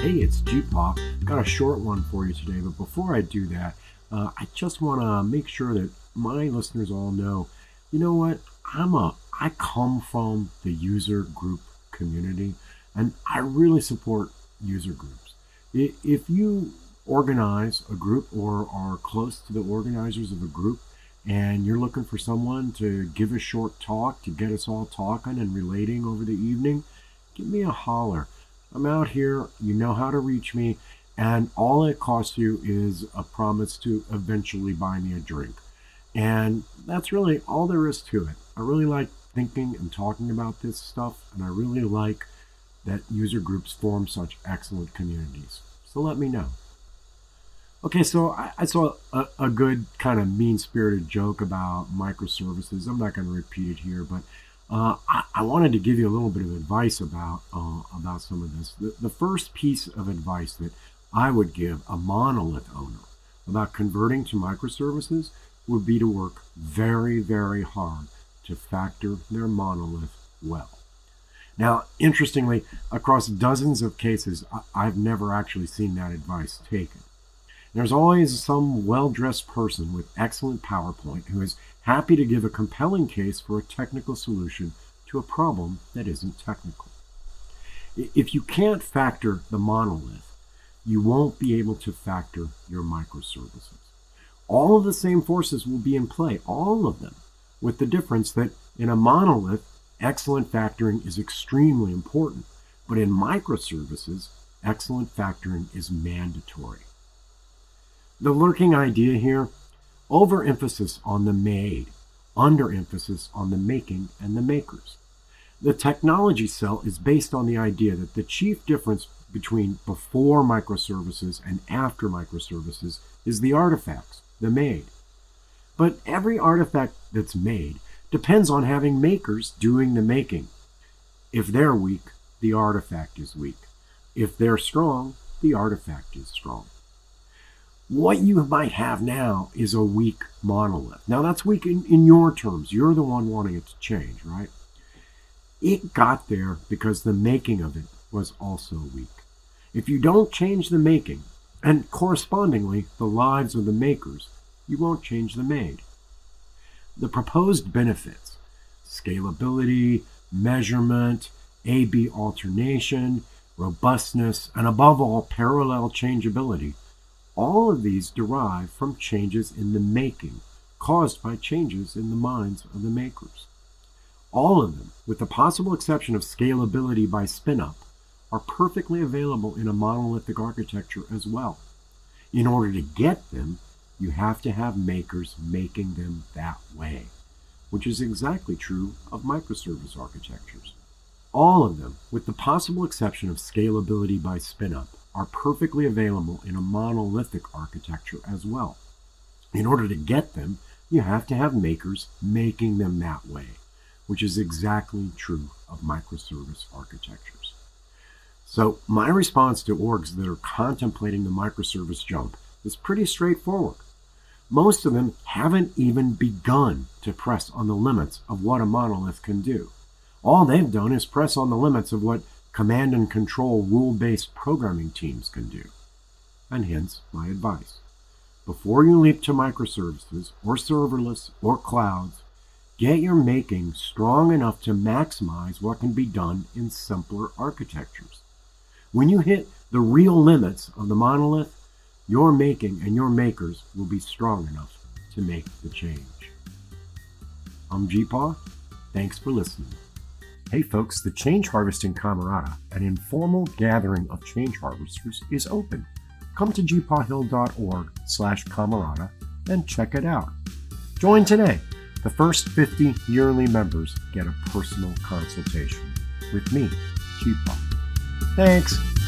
Hey, it's GeePaw. Got a short one for you today, but before I do that, uh, I just want to make sure that my listeners all know, you know what? I'm a I come from the user group community, and I really support user groups. If you organize a group or are close to the organizers of a group, and you're looking for someone to give a short talk to get us all talking and relating over the evening, give me a holler. I'm out here, you know how to reach me, and all it costs you is a promise to eventually buy me a drink. And that's really all there is to it. I really like thinking and talking about this stuff, and I really like that user groups form such excellent communities. So let me know. Okay, so I, I saw a, a, good kind of mean spirited joke about microservices. I'm not going to repeat it here, but uh, I, I, wanted to give you a little bit of advice about uh, about some of this. The, the first piece of advice that I would give a monolith owner about converting to microservices would be to work very, very hard to factor their monolith well. Now, interestingly, across dozens of cases, I've never actually seen that advice taken. There's always some well dressed person with excellent PowerPoint who is happy to give a compelling case for a technical solution to a problem that isn't technical. If you can't factor the monolith, you won't be able to factor your microservices. All of the same forces will be in play, all of them, with the difference that in a monolith, excellent factoring is extremely important, but in microservices, excellent factoring is mandatory. The lurking idea here overemphasis on the made, underemphasis on the making and the makers. The technology sell is based on the idea that the chief difference between before microservices and after microservices is the artifacts, the made. But every artifact that's made depends on having makers doing the making. If they're weak, the artifact is weak. If they're strong, the artifact is strong. What you might have now is a weak monolith. Now, that's weak in, in your terms. You're the one wanting it to change, right? It got there because the making of it was also weak. If you don't change the making, and correspondingly the lives of the makers, you won't change the made. The proposed benefits scalability, measurement, A B alternation, robustness, and above all, parallel changeability all of these derive from changes in the making caused by changes in the minds of the makers. All of them, with the possible exception of scalability by spin-up, are perfectly available in a monolithic architecture as well. In order to get them, you have to have makers making them that way, which is exactly true of microservice architectures. All of them, with the possible exception of scalability by spin-up, are perfectly available in a monolithic architecture as well. In order to get them, you have to have makers making them that way, which is exactly true of microservice architectures. So, my response to orgs that are contemplating the microservice jump is pretty straightforward. Most of them haven't even begun to press on the limits of what a monolith can do. All they've done is press on the limits of what command and control rule based programming teams can do. And hence my advice. Before you leap to microservices or serverless or clouds, get your making strong enough to maximize what can be done in simpler architectures. When you hit the real limits of the monolith, your making and your makers will be strong enough to make the change. I'm GeePaw. Thanks for listening. Hey folks, the Change Harvesting Camerata, an informal gathering of change harvesters, is open. Come to geepawhill.org slash camerata and check it out. Join today. The first 50 yearly members get a personal consultation with me, GeePaw. Thanks.